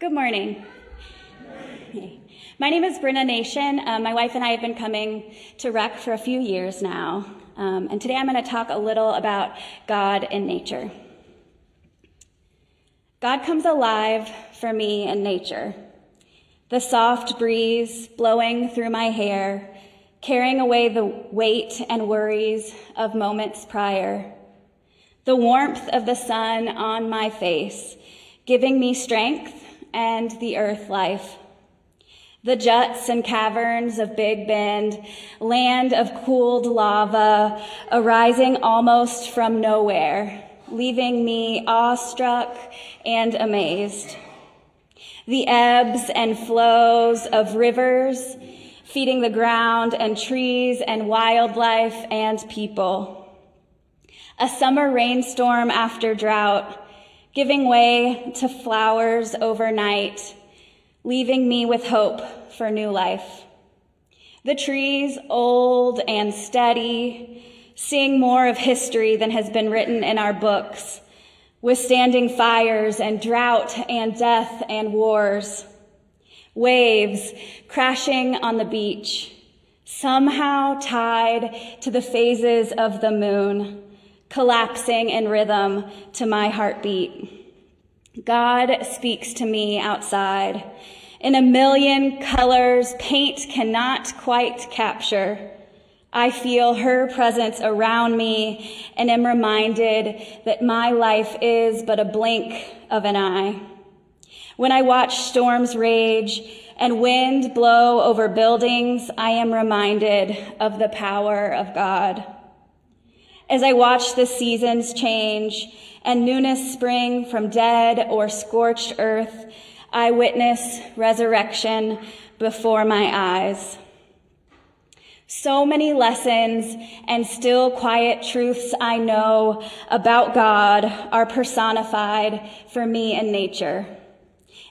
Good morning. My name is Brenna Nation. Uh, my wife and I have been coming to Rec for a few years now. Um, and today I'm going to talk a little about God and nature. God comes alive for me in nature. The soft breeze blowing through my hair, carrying away the weight and worries of moments prior. The warmth of the sun on my face, giving me strength and the earth life. The juts and caverns of Big Bend, land of cooled lava, arising almost from nowhere, leaving me awestruck and amazed. The ebbs and flows of rivers, feeding the ground and trees and wildlife and people. A summer rainstorm after drought, giving way to flowers overnight, leaving me with hope for new life. The trees, old and steady, seeing more of history than has been written in our books, withstanding fires and drought and death and wars. Waves crashing on the beach, somehow tied to the phases of the moon collapsing in rhythm to my heartbeat. God speaks to me outside in a million colors paint cannot quite capture. I feel her presence around me and am reminded that my life is but a blink of an eye. When I watch storms rage and wind blow over buildings, I am reminded of the power of God. As I watch the seasons change and newness spring from dead or scorched earth, I witness resurrection before my eyes. So many lessons and still quiet truths I know about God are personified for me in nature.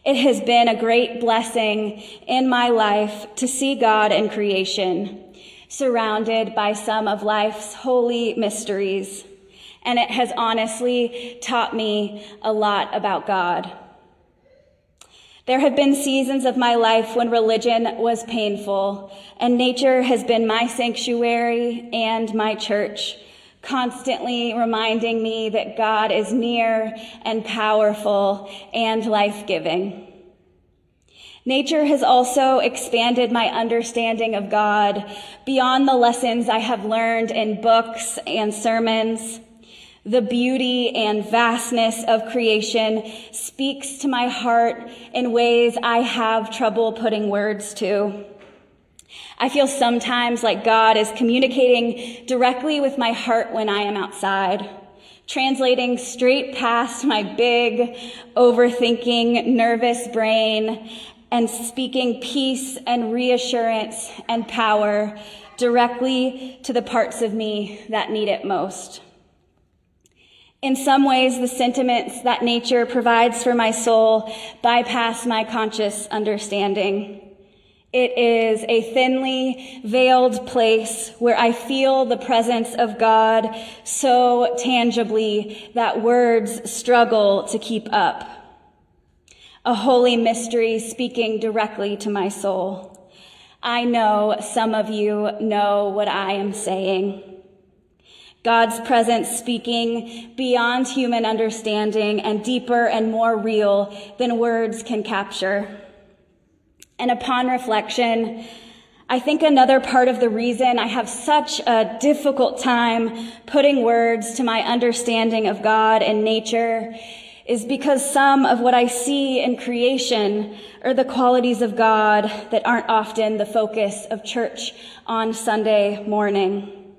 It has been a great blessing in my life to see God in creation surrounded by some of life's holy mysteries. And it has honestly taught me a lot about God. There have been seasons of my life when religion was painful, and nature has been my sanctuary and my church, constantly reminding me that God is near and powerful and life giving. Nature has also expanded my understanding of God beyond the lessons I have learned in books and sermons. The beauty and vastness of creation speaks to my heart in ways I have trouble putting words to. I feel sometimes like God is communicating directly with my heart when I am outside, translating straight past my big, overthinking, nervous brain and speaking peace and reassurance and power directly to the parts of me that need it most. In some ways, the sentiments that nature provides for my soul bypass my conscious understanding. It is a thinly veiled place where I feel the presence of God so tangibly that words struggle to keep up a holy mystery speaking directly to my soul. I know some of you know what I am saying. God's presence speaking beyond human understanding and deeper and more real than words can capture. And upon reflection, I think another part of the reason I have such a difficult time putting words to my understanding of God and nature is because some of what I see in creation are the qualities of God that aren't often the focus of church on Sunday morning.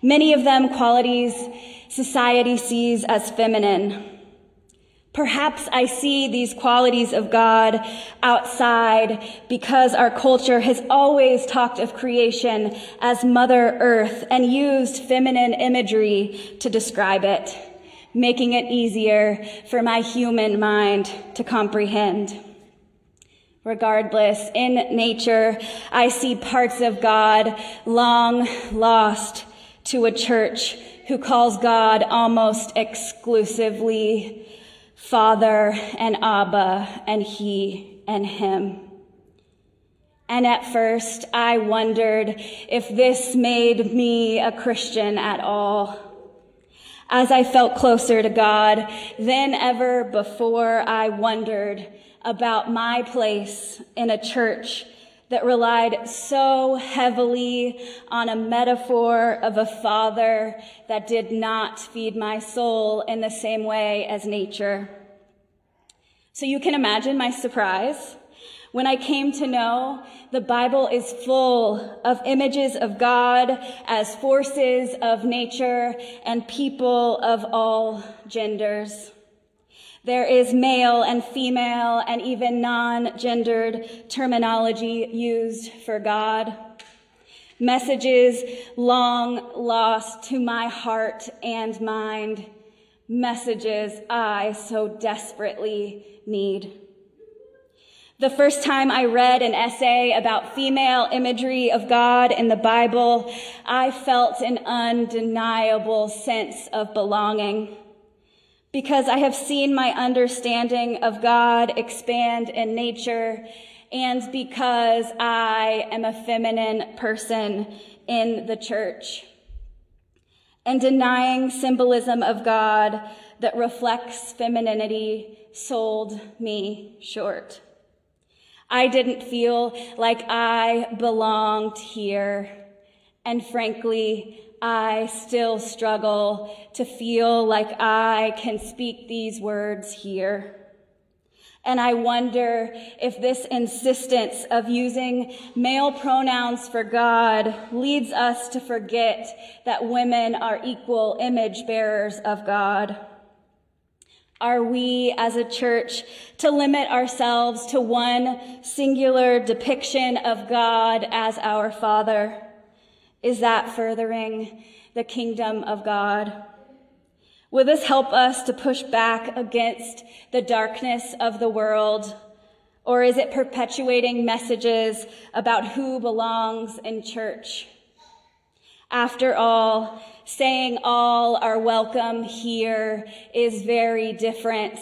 Many of them qualities society sees as feminine. Perhaps I see these qualities of God outside because our culture has always talked of creation as Mother Earth and used feminine imagery to describe it making it easier for my human mind to comprehend. Regardless, in nature, I see parts of God long lost to a church who calls God almost exclusively Father and Abba and he and him. And at first I wondered if this made me a Christian at all. As I felt closer to God than ever before, I wondered about my place in a church that relied so heavily on a metaphor of a father that did not feed my soul in the same way as nature. So you can imagine my surprise when I came to know the Bible is full of images of God as forces of nature and people of all genders. There is male and female and even non-gendered terminology used for God. Messages long lost to my heart and mind. Messages I so desperately need. The first time I read an essay about female imagery of God in the Bible, I felt an undeniable sense of belonging because I have seen my understanding of God expand in nature and because I am a feminine person in the church. And denying symbolism of God that reflects femininity sold me short. I didn't feel like I belonged here. And frankly, I still struggle to feel like I can speak these words here. And I wonder if this insistence of using male pronouns for God leads us to forget that women are equal image bearers of God. Are we as a church to limit ourselves to one singular depiction of God as our Father? Is that furthering the kingdom of God? Will this help us to push back against the darkness of the world? Or is it perpetuating messages about who belongs in church? After all, saying all are welcome here is very different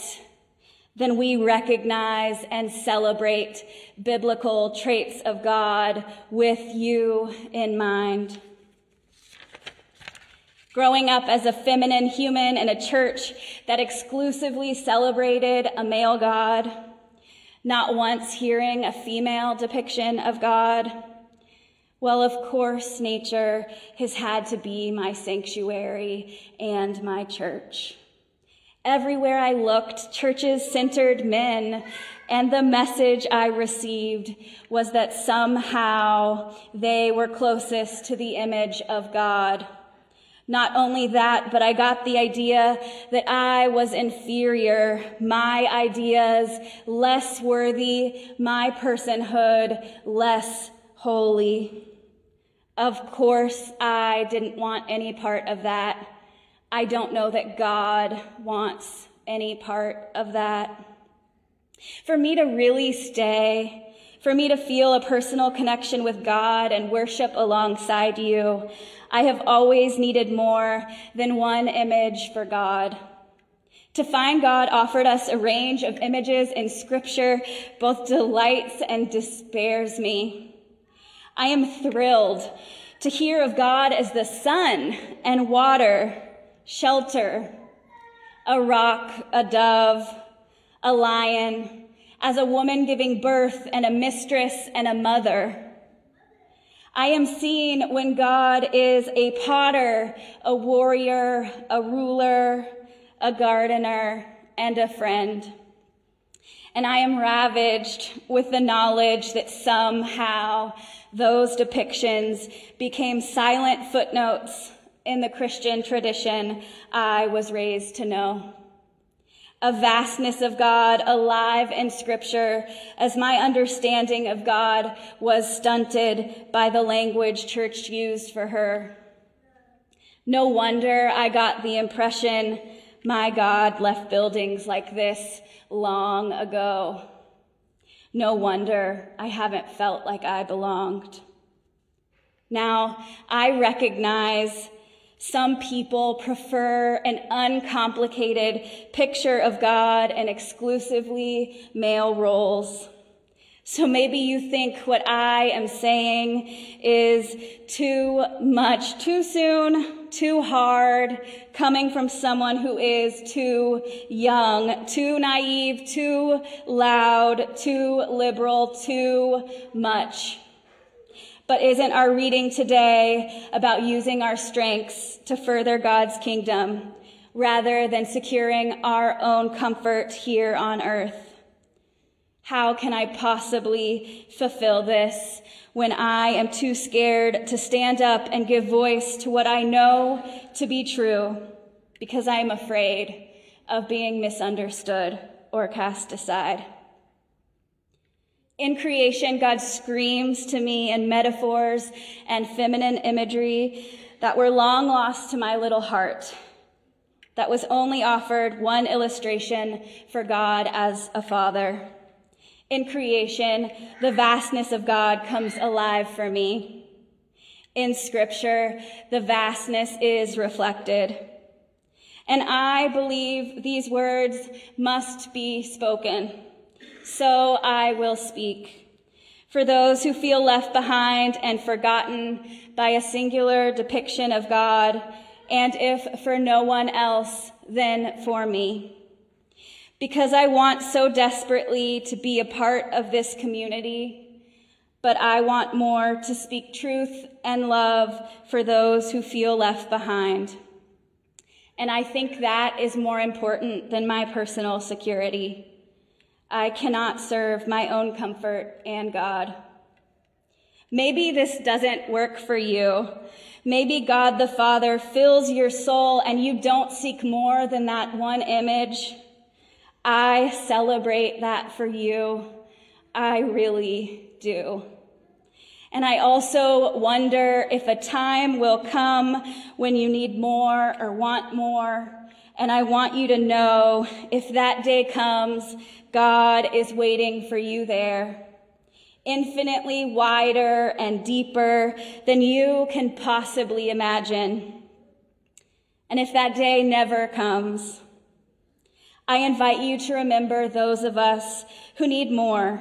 than we recognize and celebrate biblical traits of God with you in mind. Growing up as a feminine human in a church that exclusively celebrated a male God, not once hearing a female depiction of God. Well, of course, nature has had to be my sanctuary and my church. Everywhere I looked, churches centered men, and the message I received was that somehow they were closest to the image of God. Not only that, but I got the idea that I was inferior, my ideas less worthy, my personhood less holy. Of course, I didn't want any part of that. I don't know that God wants any part of that. For me to really stay, for me to feel a personal connection with God and worship alongside you, I have always needed more than one image for God. To find God offered us a range of images in scripture, both delights and despairs me. I am thrilled to hear of God as the sun and water shelter, a rock, a dove, a lion, as a woman giving birth and a mistress and a mother. I am seen when God is a potter, a warrior, a ruler, a gardener, and a friend. And I am ravaged with the knowledge that somehow those depictions became silent footnotes in the Christian tradition I was raised to know. A vastness of God alive in scripture as my understanding of God was stunted by the language church used for her. No wonder I got the impression my God left buildings like this long ago. No wonder I haven't felt like I belonged. Now I recognize Some people prefer an uncomplicated picture of God and exclusively male roles. So maybe you think what I am saying is too much, too soon, too hard, coming from someone who is too young, too naive, too loud, too liberal, too much. But isn't our reading today about using our strengths to further God's kingdom rather than securing our own comfort here on earth? How can I possibly fulfill this when I am too scared to stand up and give voice to what I know to be true because I am afraid of being misunderstood or cast aside? In creation, God screams to me in metaphors and feminine imagery that were long lost to my little heart, that was only offered one illustration for God as a father. In creation, the vastness of God comes alive for me. In scripture, the vastness is reflected. And I believe these words must be spoken. So I will speak. For those who feel left behind and forgotten by a singular depiction of God, and if for no one else, then for me because I want so desperately to be a part of this community, but I want more to speak truth and love for those who feel left behind. And I think that is more important than my personal security. I cannot serve my own comfort and God. Maybe this doesn't work for you. Maybe God the Father fills your soul and you don't seek more than that one image I celebrate that for you. I really do. And I also wonder if a time will come when you need more or want more. And I want you to know if that day comes, God is waiting for you there. Infinitely wider and deeper than you can possibly imagine. And if that day never comes, I invite you to remember those of us who need more.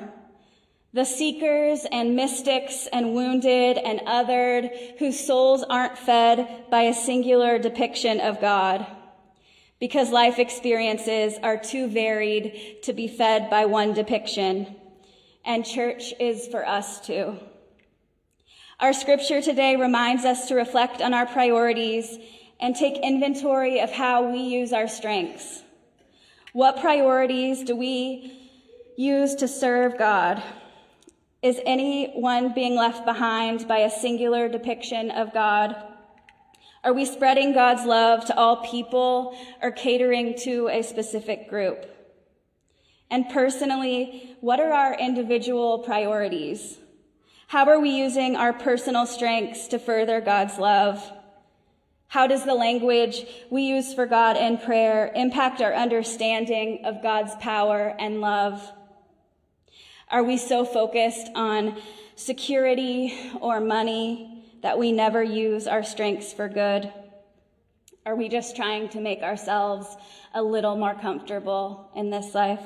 The seekers and mystics and wounded and othered whose souls aren't fed by a singular depiction of God because life experiences are too varied to be fed by one depiction. And church is for us too. Our scripture today reminds us to reflect on our priorities and take inventory of how we use our strengths. What priorities do we use to serve God? Is anyone being left behind by a singular depiction of God? Are we spreading God's love to all people or catering to a specific group? And personally, what are our individual priorities? How are we using our personal strengths to further God's love? How does the language we use for God in prayer impact our understanding of God's power and love? Are we so focused on security or money that we never use our strengths for good? Are we just trying to make ourselves a little more comfortable in this life?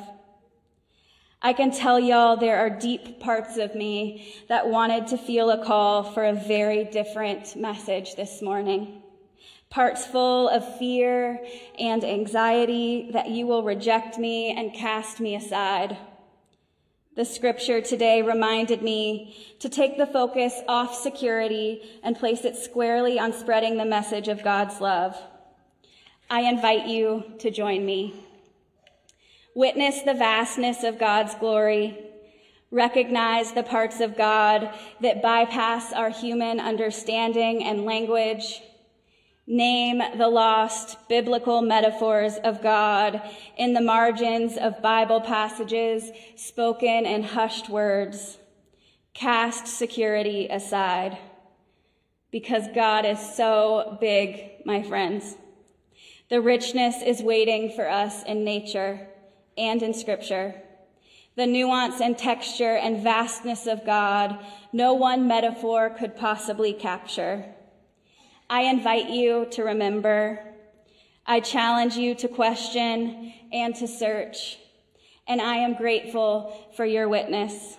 I can tell y'all there are deep parts of me that wanted to feel a call for a very different message this morning parts full of fear and anxiety that you will reject me and cast me aside. The scripture today reminded me to take the focus off security and place it squarely on spreading the message of God's love. I invite you to join me. Witness the vastness of God's glory. Recognize the parts of God that bypass our human understanding and language Name the lost biblical metaphors of God in the margins of Bible passages spoken in hushed words. Cast security aside because God is so big, my friends. The richness is waiting for us in nature and in scripture. The nuance and texture and vastness of God, no one metaphor could possibly capture. I invite you to remember. I challenge you to question and to search. And I am grateful for your witness.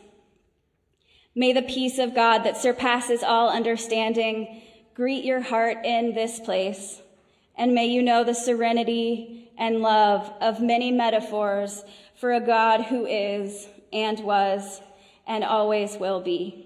May the peace of God that surpasses all understanding greet your heart in this place. And may you know the serenity and love of many metaphors for a God who is and was and always will be.